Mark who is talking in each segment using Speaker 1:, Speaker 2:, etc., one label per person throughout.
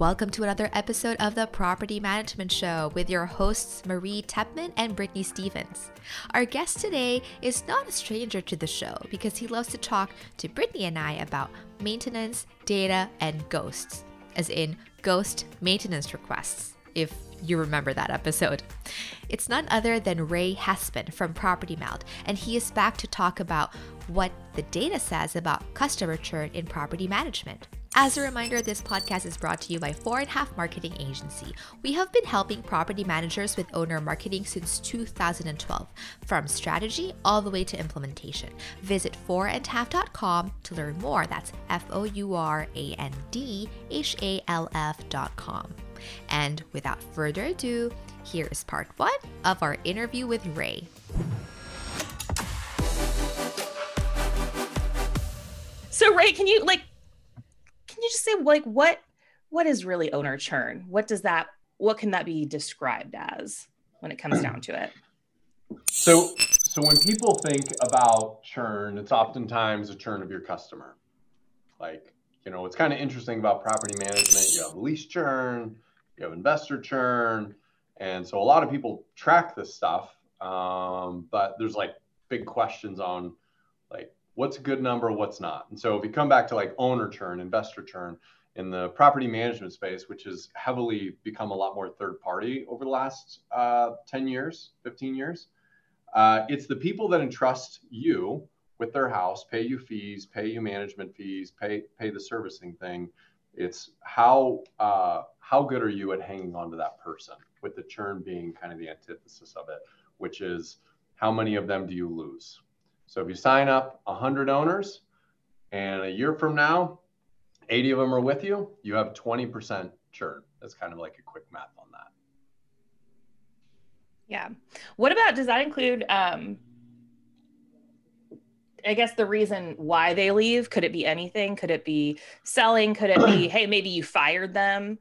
Speaker 1: Welcome to another episode of the Property Management Show with your hosts Marie Tepman and Brittany Stevens. Our guest today is not a stranger to the show because he loves to talk to Brittany and I about maintenance, data, and ghosts, as in ghost maintenance requests, if you remember that episode. It's none other than Ray Hespen from Property Meld, and he is back to talk about what the data says about customer churn in property management. As a reminder, this podcast is brought to you by Four and a Half Marketing Agency. We have been helping property managers with owner marketing since 2012, from strategy all the way to implementation. Visit fourandhalf.com to learn more. That's F O U R A N D H A L F.com. And without further ado, here is part one of our interview with Ray.
Speaker 2: So Ray, can you like can you just say like what what is really owner churn? What does that what can that be described as when it comes down to it?
Speaker 3: So so when people think about churn, it's oftentimes a churn of your customer. Like, you know, it's kind of interesting about property management. You have lease churn, you have investor churn. And so a lot of people track this stuff. Um, but there's like big questions on like what's a good number, what's not. And so if you come back to like owner churn, investor churn in the property management space, which has heavily become a lot more third party over the last uh, 10 years, 15 years, uh, it's the people that entrust you with their house, pay you fees, pay you management fees, pay pay the servicing thing. It's how uh, how good are you at hanging on to that person, with the churn being kind of the antithesis of it, which is how many of them do you lose? So if you sign up 100 owners and a year from now, 80 of them are with you, you have 20% churn. That's kind of like a quick math on that.
Speaker 2: Yeah. What about, does that include, um, I guess the reason why they leave, could it be anything? Could it be selling? Could it be, hey, maybe you fired them?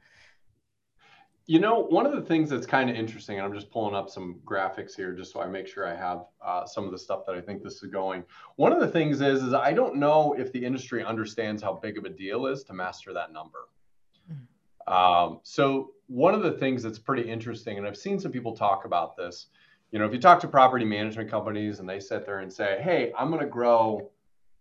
Speaker 3: You know, one of the things that's kind of interesting, and I'm just pulling up some graphics here just so I make sure I have uh, some of the stuff that I think this is going. One of the things is, is I don't know if the industry understands how big of a deal is to master that number. Mm-hmm. Um, so one of the things that's pretty interesting, and I've seen some people talk about this, you know, if you talk to property management companies and they sit there and say, hey, I'm going to grow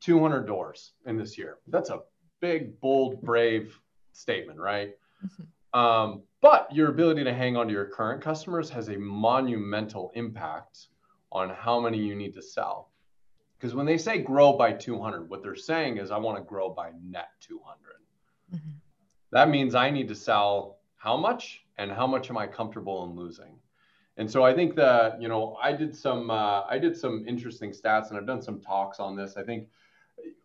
Speaker 3: 200 doors in this year. That's a big, bold, brave statement, right? Mm-hmm. Um, but your ability to hang on to your current customers has a monumental impact on how many you need to sell. Because when they say grow by 200, what they're saying is, I want to grow by net 200. Mm-hmm. That means I need to sell how much and how much am I comfortable in losing? And so I think that, you know, I did some, uh, I did some interesting stats and I've done some talks on this. I think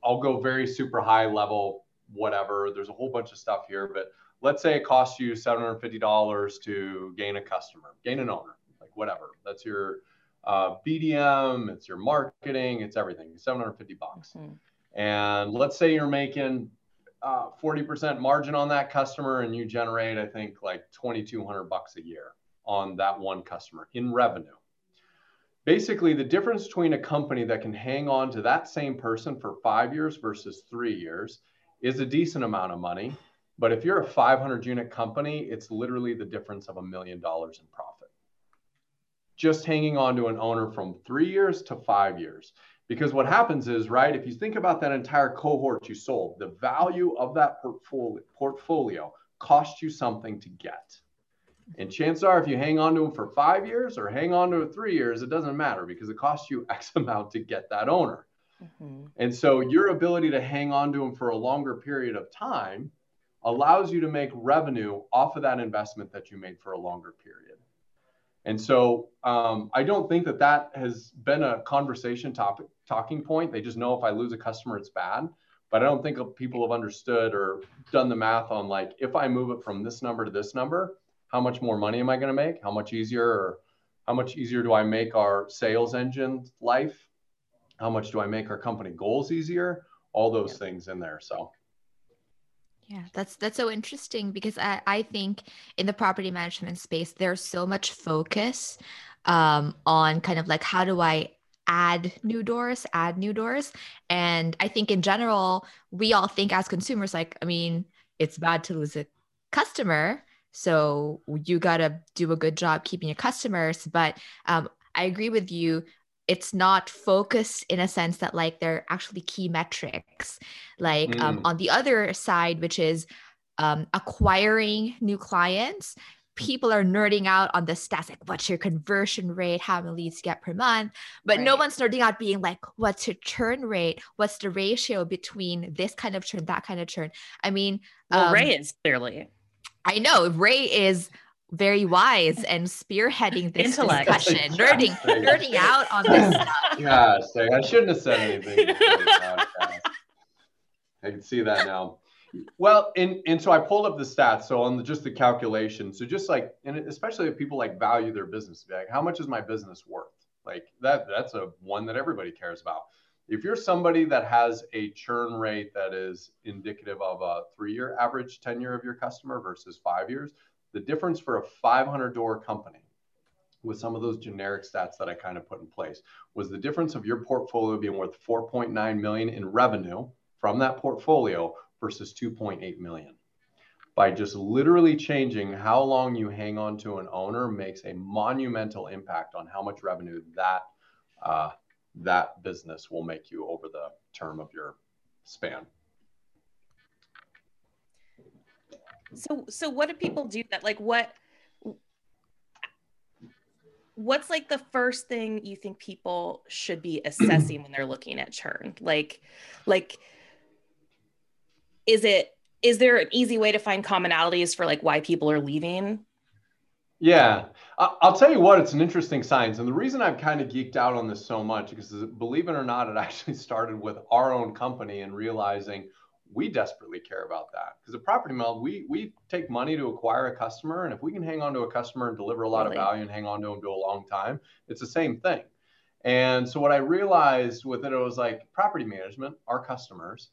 Speaker 3: I'll go very super high level, whatever. There's a whole bunch of stuff here, but let's say it costs you $750 to gain a customer, gain an owner, like whatever. That's your uh, BDM, it's your marketing, it's everything, 750 bucks. Mm-hmm. And let's say you're making uh, 40% margin on that customer and you generate, I think, like 2,200 bucks a year on that one customer in revenue. Basically, the difference between a company that can hang on to that same person for five years versus three years is a decent amount of money but if you're a 500 unit company, it's literally the difference of a million dollars in profit. Just hanging on to an owner from three years to five years. Because what happens is, right, if you think about that entire cohort you sold, the value of that portfolio, portfolio cost you something to get. And chances are, if you hang on to them for five years or hang on to it three years, it doesn't matter because it costs you X amount to get that owner. Mm-hmm. And so your ability to hang on to them for a longer period of time allows you to make revenue off of that investment that you made for a longer period. And so um, I don't think that that has been a conversation topic, talking point. They just know if I lose a customer, it's bad. But I don't think people have understood or done the math on like, if I move it from this number to this number, how much more money am I going to make? How much easier or how much easier do I make our sales engine life? How much do I make our company goals easier? All those things in there. So
Speaker 1: yeah, that's that's so interesting because I, I think in the property management space there's so much focus um, on kind of like how do I add new doors, add new doors, and I think in general we all think as consumers like I mean it's bad to lose a customer. So you got to do a good job keeping your customers. But um, I agree with you. It's not focused in a sense that like they're actually key metrics. Like um,
Speaker 3: Mm.
Speaker 1: on the other side, which is um, acquiring new clients, people are nerding out on the stats like what's your conversion rate, how many leads you get per month. But no one's nerding out being like, what's your churn rate? What's the ratio between this kind of churn, that kind of churn? I mean,
Speaker 2: Well,
Speaker 1: um,
Speaker 2: Ray is clearly.
Speaker 1: I know Ray is very wise and spearheading this
Speaker 2: Intellect.
Speaker 1: discussion, nerding, nerding out on this stuff.
Speaker 3: Gosh, dang, I shouldn't have said anything. before the podcast. I can see that now. Well, and and so I pulled up the stats. So on the, just the calculation. So just like, and especially if people like value their business, be like, how much is my business worth? Like that. That's a one that everybody cares about. If you're somebody that has a churn rate that is indicative of a three-year average tenure of your customer versus five years, the difference for a 500 door company with some of those generic stats that I kind of put in place was the difference of your portfolio being worth 4.9 million in revenue from that portfolio versus 2.8 million. By just literally changing how long you hang on to an owner makes a monumental impact on how much revenue that uh, that business will make you over the term of your span.
Speaker 2: So so what do people do that like what what's like the first thing you think people should be assessing when they're looking at churn? Like like is it is there an easy way to find commonalities for like why people are leaving?
Speaker 3: Yeah, I'll tell you what, it's an interesting science. And the reason I've kind of geeked out on this so much, because believe it or not, it actually started with our own company and realizing we desperately care about that. Because at Property Meld, we, we take money to acquire a customer. And if we can hang on to a customer and deliver a lot
Speaker 2: Really?
Speaker 3: of value and hang on to them to a long time, it's the same thing. And so what I realized with it, it was like property management, our customers,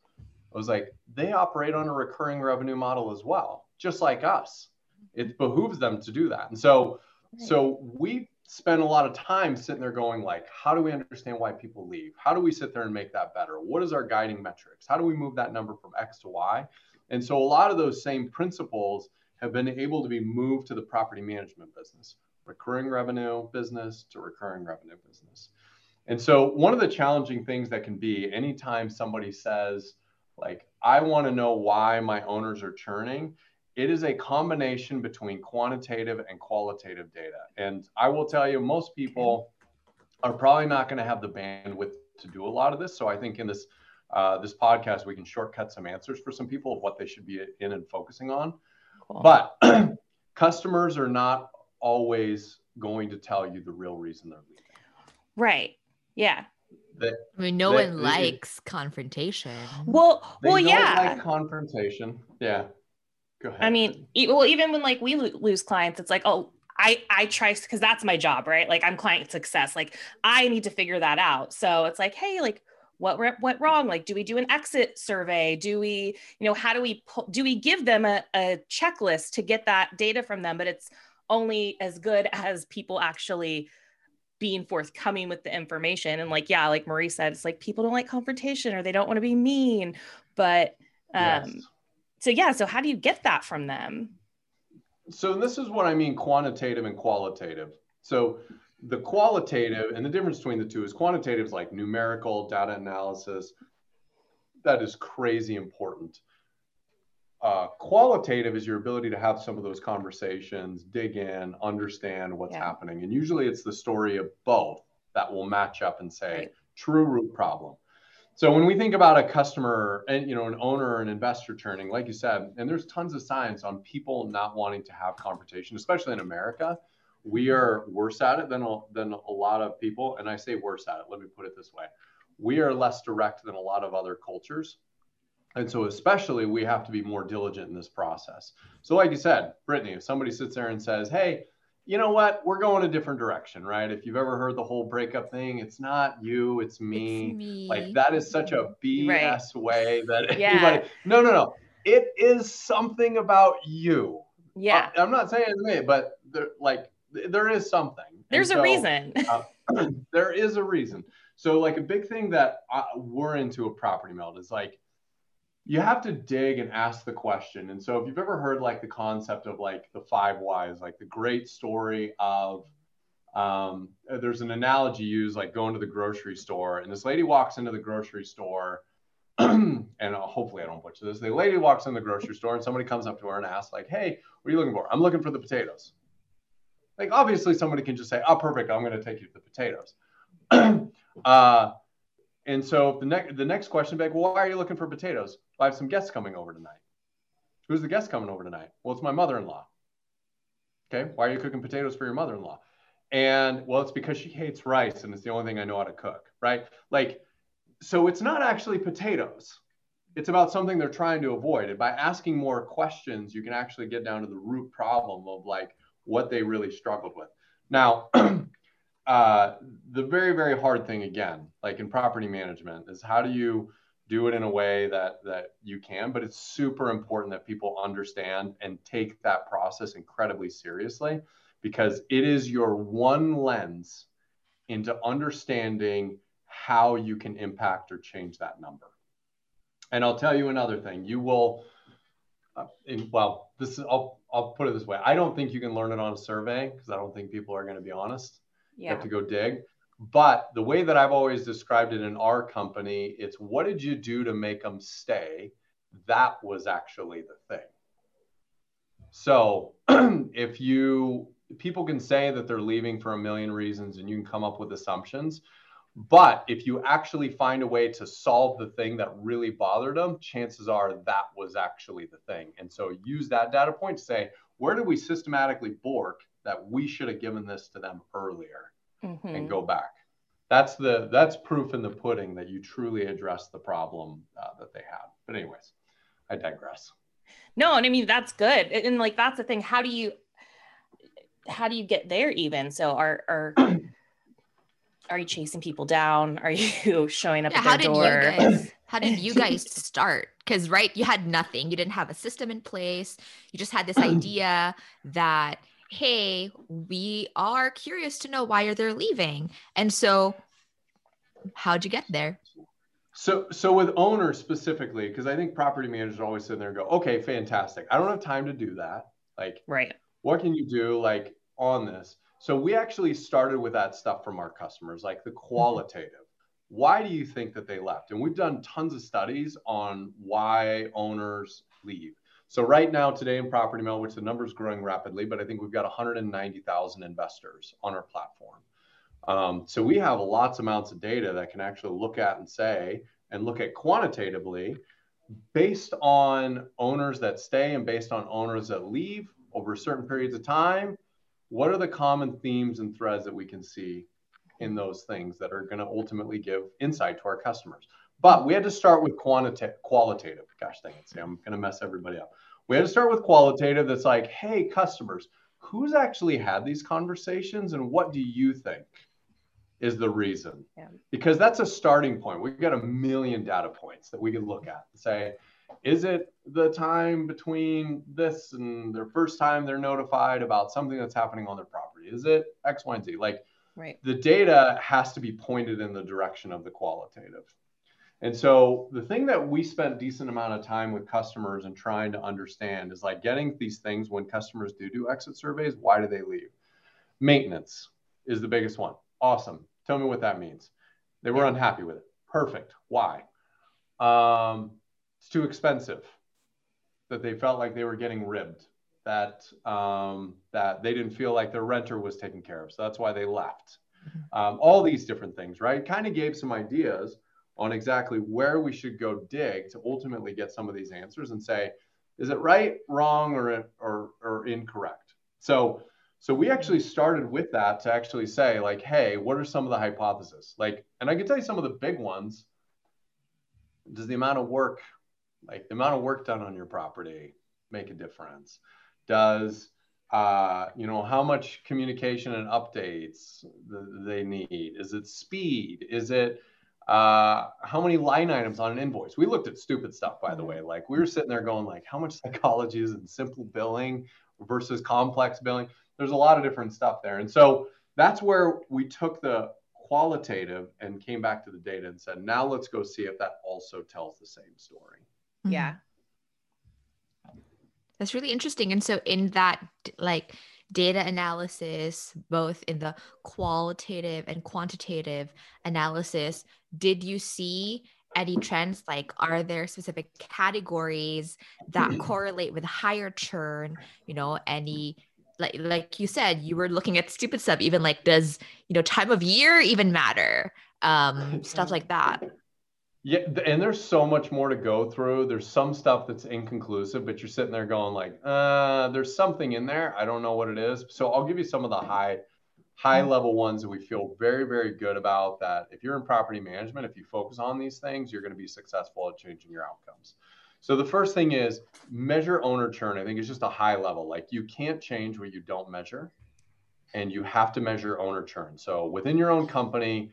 Speaker 3: I was like, they operate on a recurring revenue model as well, just like us. It behooves them to do that. And so, so we spend a lot of time sitting there going like, how do we understand why people leave? How do we sit there and make that better? What is our guiding metrics? How do we move that number from X to Y? And so a lot of those same principles have been able to be moved to the property management business, recurring revenue business to recurring revenue business. And so one of the challenging things that can be anytime somebody says, like, I want to know why my owners are churning, it is a combination between quantitative and qualitative data. And I will tell you, most people are probably not going to have the bandwidth to do a lot of this. So I think in this uh, this podcast, we can shortcut some answers for some people of what they should be in and focusing on.
Speaker 2: Cool.
Speaker 3: But customers are not always going to tell you the real reason they're leaving.
Speaker 2: right. Yeah.
Speaker 3: They,
Speaker 1: I mean, no
Speaker 3: They-
Speaker 1: one
Speaker 3: they-
Speaker 1: likes confrontation.
Speaker 2: Well,
Speaker 3: they
Speaker 2: well,
Speaker 3: don't
Speaker 2: yeah.
Speaker 3: like confrontation. Yeah. Go ahead.
Speaker 2: I mean, e- well, even when like we lo- lose clients, it's like, oh, I I try because that's my job, right? Like I'm client success. Like I need to figure that out. So it's like, hey, like what went wrong? Like, do we do an exit survey? Do we, you know, how do we pull, do we give them a, a checklist to get that data from them? But it's only as good as people actually being forthcoming with the information. And like, yeah, like Marie said, it's like people don't like confrontation or they don't want to be mean. But um,
Speaker 3: Yes.
Speaker 2: So yeah, so how do you get that from them?
Speaker 3: so this is what I mean quantitative and qualitative. So the qualitative and the difference between the two is quantitative is like numerical data analysis. That is crazy important. Uh, qualitative is your ability to have some of those conversations, dig in, understand what's
Speaker 2: Yeah.
Speaker 3: happening. And usually it's the story of both that will match up and say
Speaker 2: Right.
Speaker 3: true root problem. So when we think about a customer and you know an owner or an investor turning, like you said, and there's tons of science on people not wanting to have confrontation, especially in America. We are worse at it than than a lot of people, and I say worse at it. Let me put it this way: we are less direct than a lot of other cultures, and so especially we have to be more diligent in this process. So, like you said, Brittany, if somebody sits there and says, "Hey," you know what? We're going a different direction, right? If you've ever heard the whole breakup thing, it's not you, it's me.
Speaker 1: It's me.
Speaker 3: Like that is such a BS way that
Speaker 2: Yeah.
Speaker 3: anybody. No, no, no. It is something about you.
Speaker 2: Yeah,
Speaker 3: I, am not saying it's me, but there, like there is something.
Speaker 2: There's a
Speaker 3: so,
Speaker 2: reason.
Speaker 3: there is a reason. So, like a big thing that uh, we're into a property meld is like, you have to dig and ask the question. And so if you've ever heard like the concept of like the five whys, like the great story of um, there's an analogy used like going to the grocery store and this lady walks into the grocery store and hopefully I don't butcher this. The lady walks in the grocery store and somebody comes up to her and asks like, "Hey, what are you looking for?" "I'm looking for the potatoes." Like obviously somebody can just say, "Oh, perfect. I'm going to take you to the potatoes." uh, and so the next the next question like, well, why are you looking for potatoes? I have some guests coming over tonight. Who's the guest coming over tonight? Well, it's my mother-in-law. Okay, why are you cooking potatoes for your mother-in-law? And well, it's because she hates rice and it's the only thing I know how to cook, right? Like, so it's not actually potatoes. It's about something they're trying to avoid. And by asking more questions, you can actually get down to the root problem of like what they really struggled with. Now, uh, the very, very hard thing again, like in property management, is how do you do it in a way that that you can but it's super important that people understand and take that process incredibly seriously because it is your one lens into understanding how you can impact or change that number. And I'll tell you another thing. You will, uh, in, well, this is, I'll, I'll put it this way. I don't think you can learn it on a survey because I don't think people are going to be honest. Yeah. You have to go dig. But the way that I've always described it in our company, it's what did you do to make them stay? That was actually the thing. So if you people can say that they're leaving for a million reasons and you can come up with assumptions. But if you actually find a way to solve the thing that really bothered them, chances are that was actually the thing. And so use that data point to say, where did we systematically bork that we should have given this to them earlier mm-hmm. and go back? That's the that's proof in the pudding that you truly address the problem uh, that they have. But anyways, I digress.
Speaker 2: No, and I mean that's good. And like that's the thing. How do you how do you get there even? So are are are you chasing people down? Are you showing up yeah, at their
Speaker 1: how door? You guys, how did you guys start? Because right, you had nothing. You didn't have a system in place. You just had this idea that hey, we are curious to know why are they're leaving. And so how'd you get there?
Speaker 3: So, so with owners specifically, because I think property managers always sit there and go, okay, fantastic. I don't have time to do that. Like,
Speaker 2: right
Speaker 3: what can you do like on this? So we actually started with that stuff from our customers, like the mm-hmm. qualitative. Why do you think that they left? And we've done tons of studies on why owners leave. So right now, today in Property Meld, which the number is growing rapidly, but I think we've got 190,000 investors on our platform. Um, so we have lots amounts of data that can actually look at and say, and look at quantitatively, based on owners that stay and based on owners that leave, over certain periods of time, what are the common themes and threads that we can see in those things that are going to ultimately give insight to our customers? But we had to start with quantitative, qualitative. Gosh dang it, see, I'm going to mess everybody up. We had to start with qualitative that's like, hey, customers, who's actually had these conversations and what do you think is the reason? Yeah. Because that's a starting point. We've got a million data points that we can look at and say, is it the time between this and their first time they're notified about something that's happening on their property? Is it X, Y, and Z? Like
Speaker 2: right.
Speaker 3: the data has to be pointed in the direction of the qualitative. And so the thing that we spent decent amount of time with customers and trying to understand is like getting these things when customers do do exit surveys, why do they leave? Maintenance is the biggest one. Awesome. Tell me what that means. They were unhappy with it. Perfect. Why? Um, it's too expensive. That they felt like they were getting ribbed. That um, that they didn't feel like their renter was taken care of. So that's why they left. Mm-hmm. Um, all these different things, right? Kind of gave some ideas on exactly where we should go dig to ultimately get some of these answers and say, is it right, wrong, or or, or incorrect? So so we actually started with that to actually say like, hey, what are some of the hypotheses? Like, and I can tell you some of the big ones. Does the amount of work like the amount of work done on your property make a difference? Does uh, you know how much communication and updates they need? Is it speed? Is it uh, how many line items on an invoice? We looked at stupid stuff, by the way. Like we were sitting there going, like, how much psychology is in simple billing versus complex billing? There's a lot of different stuff there, and so that's where we took the qualitative and came back to the data and said, now let's go see if that also tells the same story.
Speaker 2: Mm-hmm. Yeah.
Speaker 1: That's really interesting. And so in that like data analysis, both in the qualitative and quantitative analysis, did you see any trends? Like, are there specific categories that correlate with higher churn? You know, any like like you said, you were looking at stupid stuff. Even like, does you know time of year even matter? Um, stuff like that.
Speaker 3: Yeah, and there's so much more to go through. There's some stuff that's inconclusive, but you're sitting there going like, uh, there's something in there. I don't know what it is. So I'll give you some of the high high level ones that we feel very very good about that if you're in property management if you focus on these things you're going to be successful at changing your outcomes so the first thing is measure owner churn i think it's just a high level like you can't change what you don't measure and you have to measure owner churn so within your own company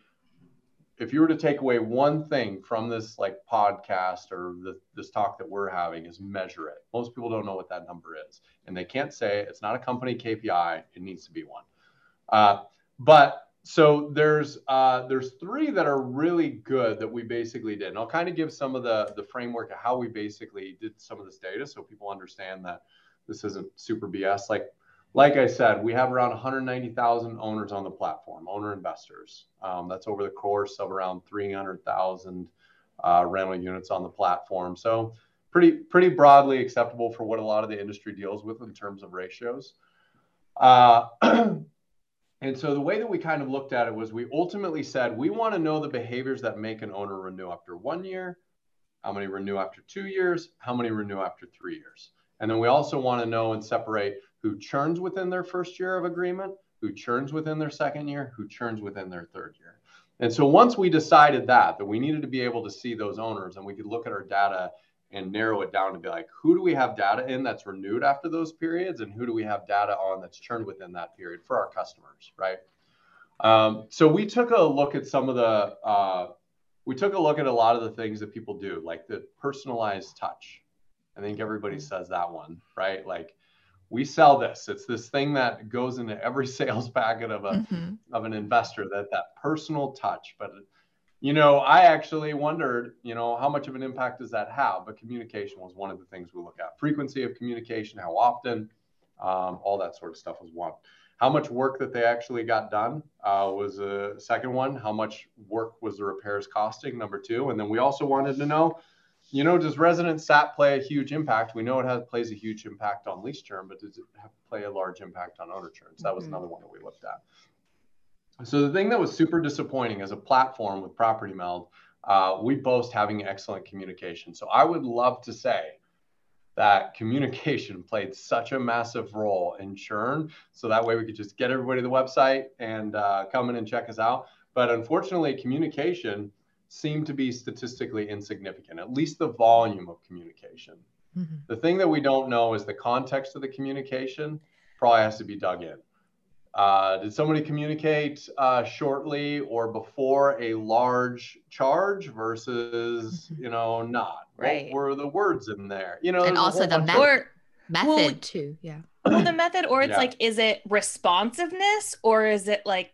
Speaker 3: if you were to take away one thing from this like podcast or the, this talk that we're having is measure it most people don't know what that number is and they can't say it. it's not a company kpi it needs to be one uh, but so there's uh, there's three that are really good that we basically did, and I'll kind of give some of the the framework of how we basically did some of this data, so people understand that this isn't super BS. Like like I said, we have around 190,000 owners on the platform, owner investors. Um, that's over the course of around 300,000 uh, rental units on the platform. So pretty pretty broadly acceptable for what a lot of the industry deals with in terms of ratios. Uh, And so the way that we kind of looked at it was we ultimately said we want to know the behaviors that make an owner renew after one year, how many renew after two years, how many renew after three years. And then we also want to know and separate who churns within their first year of agreement, who churns within their second year, who churns within their third year. And so once we decided that, that we needed to be able to see those owners and we could look at our data and narrow it down to be like, who do we have data in that's renewed after those periods, and who do we have data on that's churned within that period for our customers, right? Um, so we took a look at some of the, uh, we took a look at a lot of the things that people do, like the personalized touch. I think everybody says that one, right? Like we sell this. It's this thing that goes into every sales packet of a mm-hmm. of an investor that that personal touch, but you know, I actually wondered, you know, how much of an impact does that have? But communication was one of the things we look at. Frequency of communication, how often, um, all that sort of stuff was one. How much work that they actually got done uh, was a second one. How much work was the repairs costing? Number two. And then we also wanted to know, you know, does resident sat play a huge impact? We know it has plays a huge impact on lease churn, but does it play a large impact on owner churn? So that was mm-hmm. another one that we looked at. So the thing that was super disappointing as a platform with Property Meld, uh, we boast having excellent communication. So I would love to say that communication played such a massive role in churn. So that way we could just get everybody to the website and uh, come in and check us out. But unfortunately, communication seemed to be statistically insignificant, at least the volume of communication. Mm-hmm. The thing that we don't know is the context of the communication probably has to be dug in. Uh, did somebody communicate uh, shortly or before a large charge versus mm-hmm. you know not? Right. What were the words in there? You know,
Speaker 1: and also the me- or, method well, too. Yeah.
Speaker 2: Well, the method, or it's yeah. like, is it responsiveness or is it like,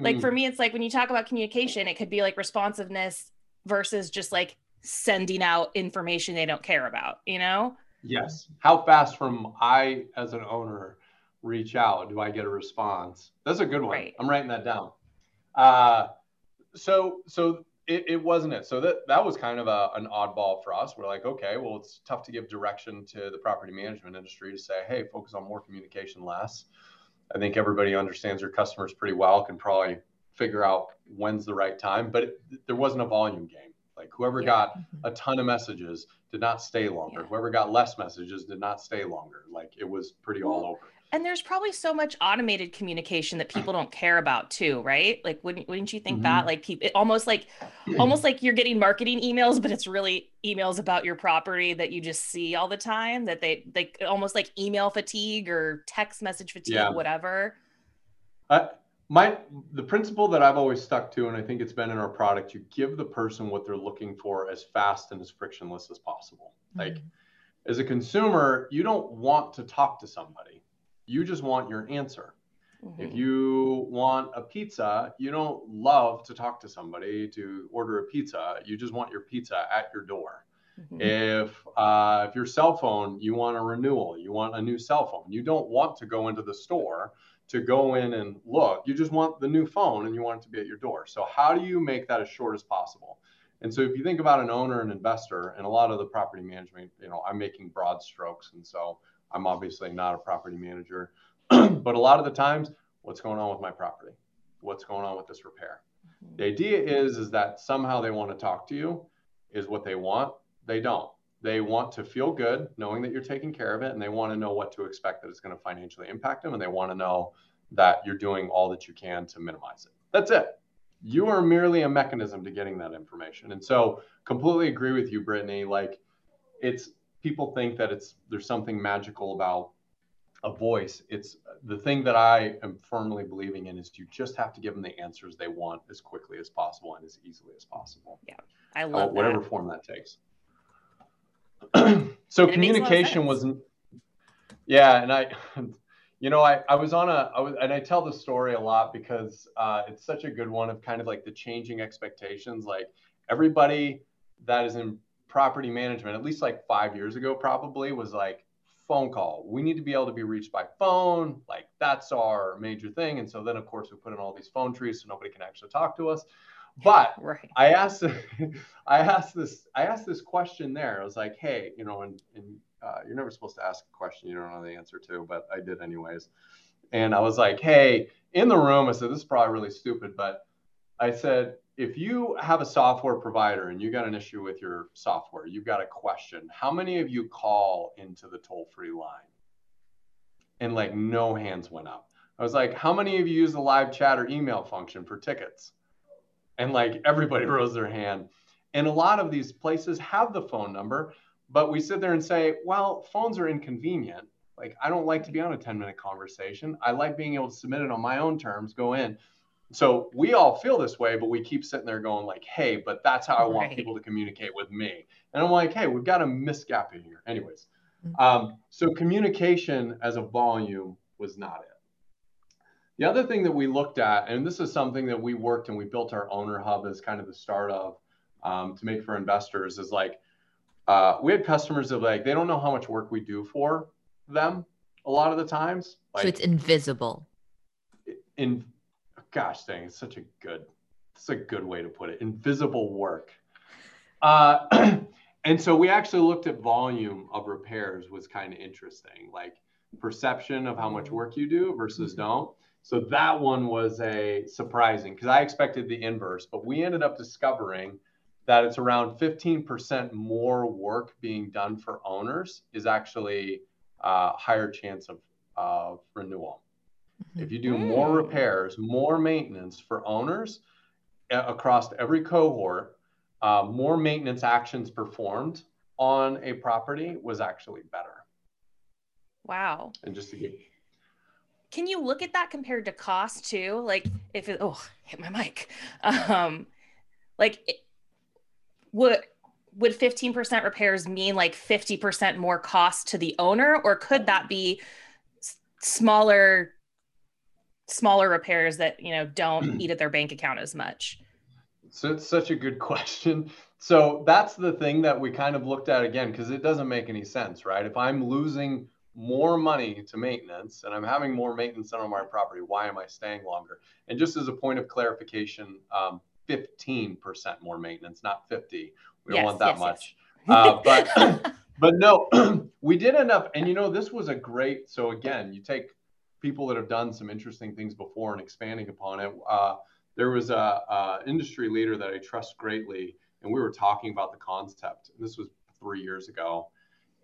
Speaker 2: like mm. for me, it's like when you talk about communication, it could be like responsiveness versus just like sending out information they don't care about. You know?
Speaker 3: Yes. How fast from I as an owner reach out? Do I get a response? That's a good one. Right. I'm writing that down. Uh, so so it, it wasn't it. So that that was kind of a, an oddball for us. We're like, okay, well, it's tough to give direction to the property management industry to say, hey, focus on more communication, less. I think everybody understands their customers pretty well, can probably figure out when's the right time. But it, there wasn't a volume game. Like whoever yeah. got mm-hmm. a ton of messages did not stay longer. Yeah. Whoever got less messages did not stay longer. Like it was pretty well, all over
Speaker 2: and there's probably so much automated communication that people don't care about too right like wouldn't, wouldn't you think mm-hmm. that like people almost like almost like you're getting marketing emails but it's really emails about your property that you just see all the time that they like almost like email fatigue or text message fatigue yeah. whatever
Speaker 3: uh, my the principle that i've always stuck to and i think it's been in our product you give the person what they're looking for as fast and as frictionless as possible mm-hmm. like as a consumer you don't want to talk to somebody you just want your answer. Mm-hmm. If you want a pizza, you don't love to talk to somebody to order a pizza. You just want your pizza at your door. Mm-hmm. If uh, if your cell phone, you want a renewal, you want a new cell phone. You don't want to go into the store to go in and look. You just want the new phone and you want it to be at your door. So how do you make that as short as possible? And so if you think about an owner and investor, and a lot of the property management, you know, I'm making broad strokes, and so I'm obviously not a property manager, but a lot of the times, what's going on with my property? What's going on with this repair? Mm-hmm. The idea is is that somehow they want to talk to you, is what they want. They don't. They want to feel good knowing that you're taking care of it, and they want to know what to expect that it's going to financially impact them, and they want to know that you're doing all that you can to minimize it. That's it. You are merely a mechanism to getting that information. And so, completely agree with you, Brittany. Like, it's people think that it's there's something magical about a voice. It's the thing that I am firmly believing in is you just have to give them the answers they want as quickly as possible and as easily as possible.
Speaker 2: Yeah, I love
Speaker 3: uh, whatever
Speaker 2: that.
Speaker 3: form that takes. so communication wasn't. Yeah, and I, you know, I I was on a I was and I tell the story a lot because uh, it's such a good one of kind of like the changing expectations. Like everybody that is in property management, at least like five years ago, probably was like phone call. We need to be able to be reached by phone. Like that's our major thing. And so then, of course, we put in all these phone trees so nobody can actually talk to us. But right. I asked, I asked this, I asked this question there. I was like, hey, you know, and, and uh, you're never supposed to ask a question you don't know the answer to, but I did anyways. And I was like, hey, in the room, I said, this is probably really stupid, but I said, if you have a software provider and you got an issue with your software, you've got a question, how many of you call into the toll free line? And like no hands went up. I was like, how many of you use the live chat or email function for tickets? And like everybody rose their hand. And a lot of these places have the phone number, but we sit there and say, well, phones are inconvenient. Like, I don't like to be on a 10 minute conversation. I like being able to submit it on my own terms, go in. So we all feel this way, but we keep sitting there going like, "Hey, but that's how I want right. people to communicate with me." And I'm like, "Hey, we've got a misgap in here." Anyways, mm-hmm. um, so communication as a volume was not it. The other thing that we looked at, and this is something that we worked and we built our owner hub as kind of the start of um, to make for investors, is like uh, we had customers that like they don't know how much work we do for them a lot of the times.
Speaker 1: Like, so it's invisible.
Speaker 3: In gosh dang, it's such a good, it's a good way to put it. Invisible work. Uh, and so we actually looked at volume of repairs was kind of interesting, like perception of how much mm-hmm. work you do versus mm-hmm. don't. So that one was a surprising because I expected the inverse, but we ended up discovering that it's around 15% more work being done for owners is actually a uh, higher chance of, of renewal. If you do more mm. repairs, more maintenance for owners across every cohort, uh, more maintenance actions performed on a property was actually better.
Speaker 2: Wow.
Speaker 3: And just to get
Speaker 2: can you look at that compared to cost too? Like if it oh hit my mic. Um like it, would would 15% repairs mean like 50% more cost to the owner or could that be smaller smaller repairs that you know don't eat at their bank account as much.
Speaker 3: So it's such a good question. So that's the thing that we kind of looked at again because it doesn't make any sense right? If i'm losing more money to maintenance and i'm having more maintenance on my property why am i staying longer? And just as a point of clarification um, 15% more maintenance not 50 we don't want that yes, much. yes. uh, but but no we did end up and you know this was a great so again you take people that have done some interesting things before and expanding upon it. Uh, there was a, a, industry leader that I trust greatly, and we were talking about the concept. This was three years ago,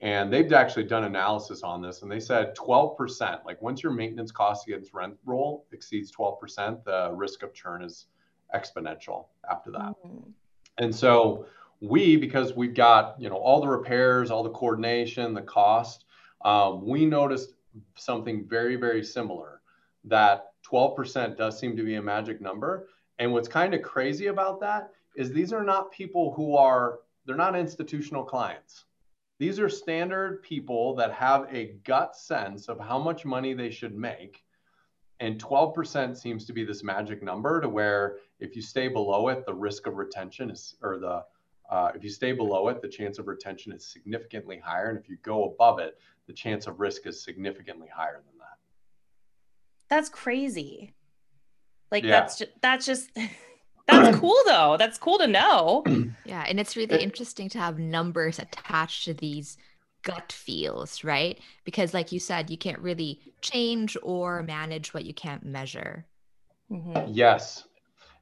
Speaker 3: and they've actually done analysis on this, and they said 12%. Like once your maintenance cost against rent roll exceeds 12%, the risk of churn is exponential after that. Mm-hmm. And so we, because we've got you know all the repairs, all the coordination, the cost, um, we noticed something very, very similar. That 12% does seem to be a magic number. And what's kind of crazy about that is these are not people who are, they're not institutional clients. These are standard people that have a gut sense of how much money they should make. And 12% seems to be this magic number to where if you stay below it, the risk of retention is, or the Uh, if you stay below it, the chance of retention is significantly higher. And if you go above it, the chance of risk is significantly higher than that.
Speaker 2: That's crazy. Like yeah. that's just, that's just that's cool though. That's cool to know.
Speaker 1: Yeah, and it's really interesting to have numbers attached to these gut feels, right? Because like you said, you can't really change or manage what you can't measure.
Speaker 3: Mm-hmm. Yes.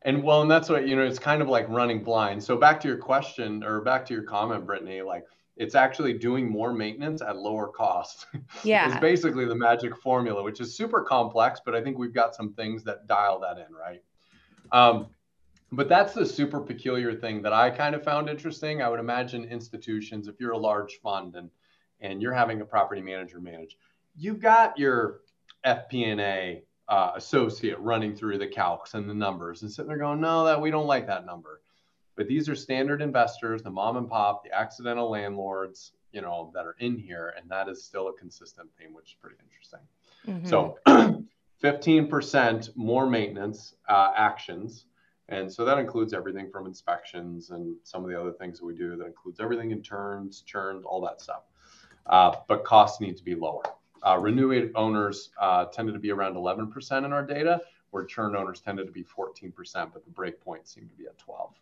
Speaker 3: And well, and that's what, you know, it's kind of like running blind. So back to your question or back to your comment, Brittany, like it's actually doing more maintenance at lower cost.
Speaker 2: Yeah.
Speaker 3: it's basically the magic formula, which is super complex, but I think we've got some things that dial that in, right? Um, but that's the super peculiar thing that I kind of found interesting. I would imagine institutions, if you're a large fund and and you're having a property manager manage, you've got your FP&A uh, associate running through the calcs and the numbers and sitting there going, no, that we don't like that number. But these are standard investors, the mom and pop, the accidental landlords, you know, that are in here, and that is still a consistent theme, which is pretty interesting. Mm-hmm. So, 15% more maintenance uh, actions. And so that includes everything from inspections and some of the other things that we do. That includes everything in turns, churns, all that stuff. Uh, but costs need to be lower. Uh, renewed owners uh, tended to be around 11% in our data, where churn owners tended to be 14%, but the break point seemed to be at 12.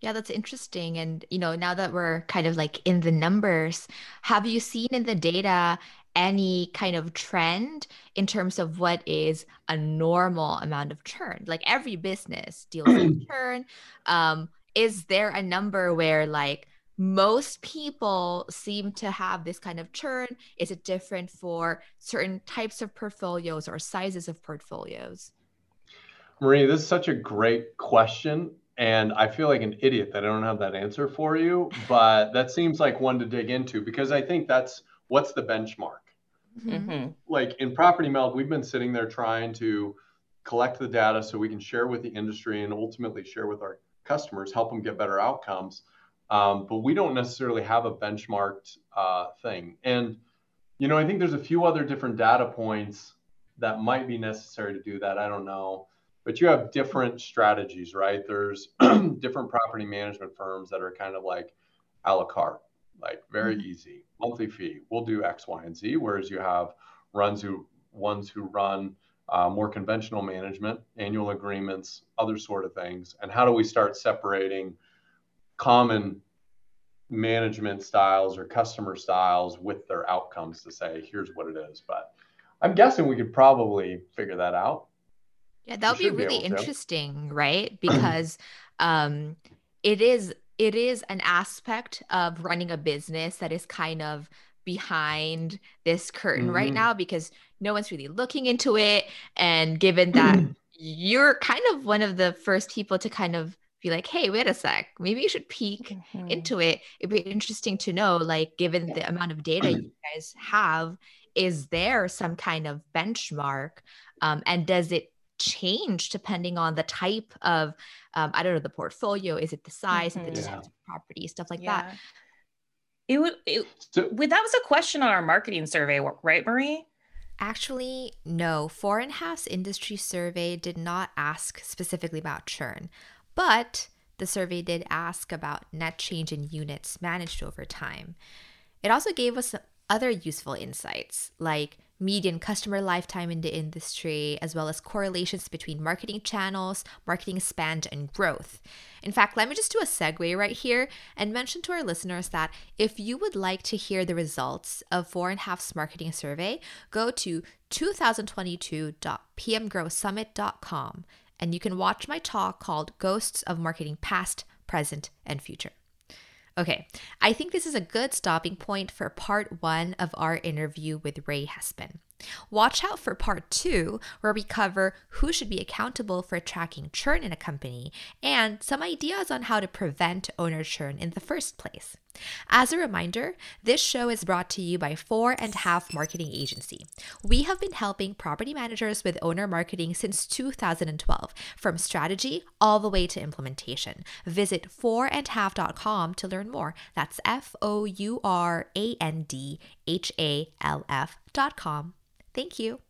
Speaker 1: Yeah, that's interesting. And, you know, now that we're kind of like in the numbers, have you seen in the data any kind of trend in terms of what is a normal amount of churn? Like every business deals with churn. Um, is there a number where like most people seem to have this kind of churn? Is it different for certain types of portfolios or sizes of portfolios?
Speaker 3: Marie, this is such a great question. And I feel like an idiot that I don't have that answer for you, but that seems like one to dig into because I think that's what's the benchmark. Mm-hmm. Like in Property Meld, we've been sitting there trying to collect the data so we can share with the industry and ultimately share with our customers, help them get better outcomes. Um, but we don't necessarily have a benchmarked uh, thing. And, you know, I think there's a few other different data points that might be necessary to do that. I don't know but you have different strategies, right? There's different property management firms that are kind of like a la carte, like very mm-hmm. easy, monthly fee. We'll do X, Y, and Z. Whereas you have runs who ones who run uh, more conventional management, annual agreements, other sort of things. And how do we start separating common management styles or customer styles with their outcomes to say, here's what it is. But I'm guessing we could probably figure that out.
Speaker 1: Yeah, that would be really be interesting, right? Because um it is it is an aspect of running a business that is kind of behind this curtain mm-hmm. right now because no one's really looking into it and given that you're kind of one of the first people to kind of be like hey wait a sec maybe you should peek mm-hmm. into it it'd be interesting to know like given the amount of data you guys have is there some kind of benchmark um, and does it change depending on the type of um, i don't know the portfolio is it the size mm-hmm. the yeah. property stuff like yeah. that
Speaker 2: it would it, so, that was a question on our marketing survey right marie
Speaker 1: Actually, no. Four and Half Industry Survey did not ask specifically about churn, but the survey did ask about net change in units managed over time. It also gave us other useful insights, like median customer lifetime in the industry, as well as correlations between marketing channels, marketing spend, and growth. In fact, let me just do a segue right here and mention to our listeners that if you would like to hear the results of Four and Half's marketing survey, go to 2022.pmgrowsummit.com and you can watch my talk called Ghosts of Marketing Past, Present, and Future. Okay, I think this is a good stopping point for part one of our interview with Ray Hespen. Watch out for part two, where we cover who should be accountable for tracking churn in a company and some ideas on how to prevent owner churn in the first place. As a reminder, this show is brought to you by Four and Half Marketing Agency. We have been helping property managers with owner marketing since 2012, from strategy all the way to implementation. Visit fourandhalf.com to learn more. That's F O U R A N D H A L F.com. Thank you.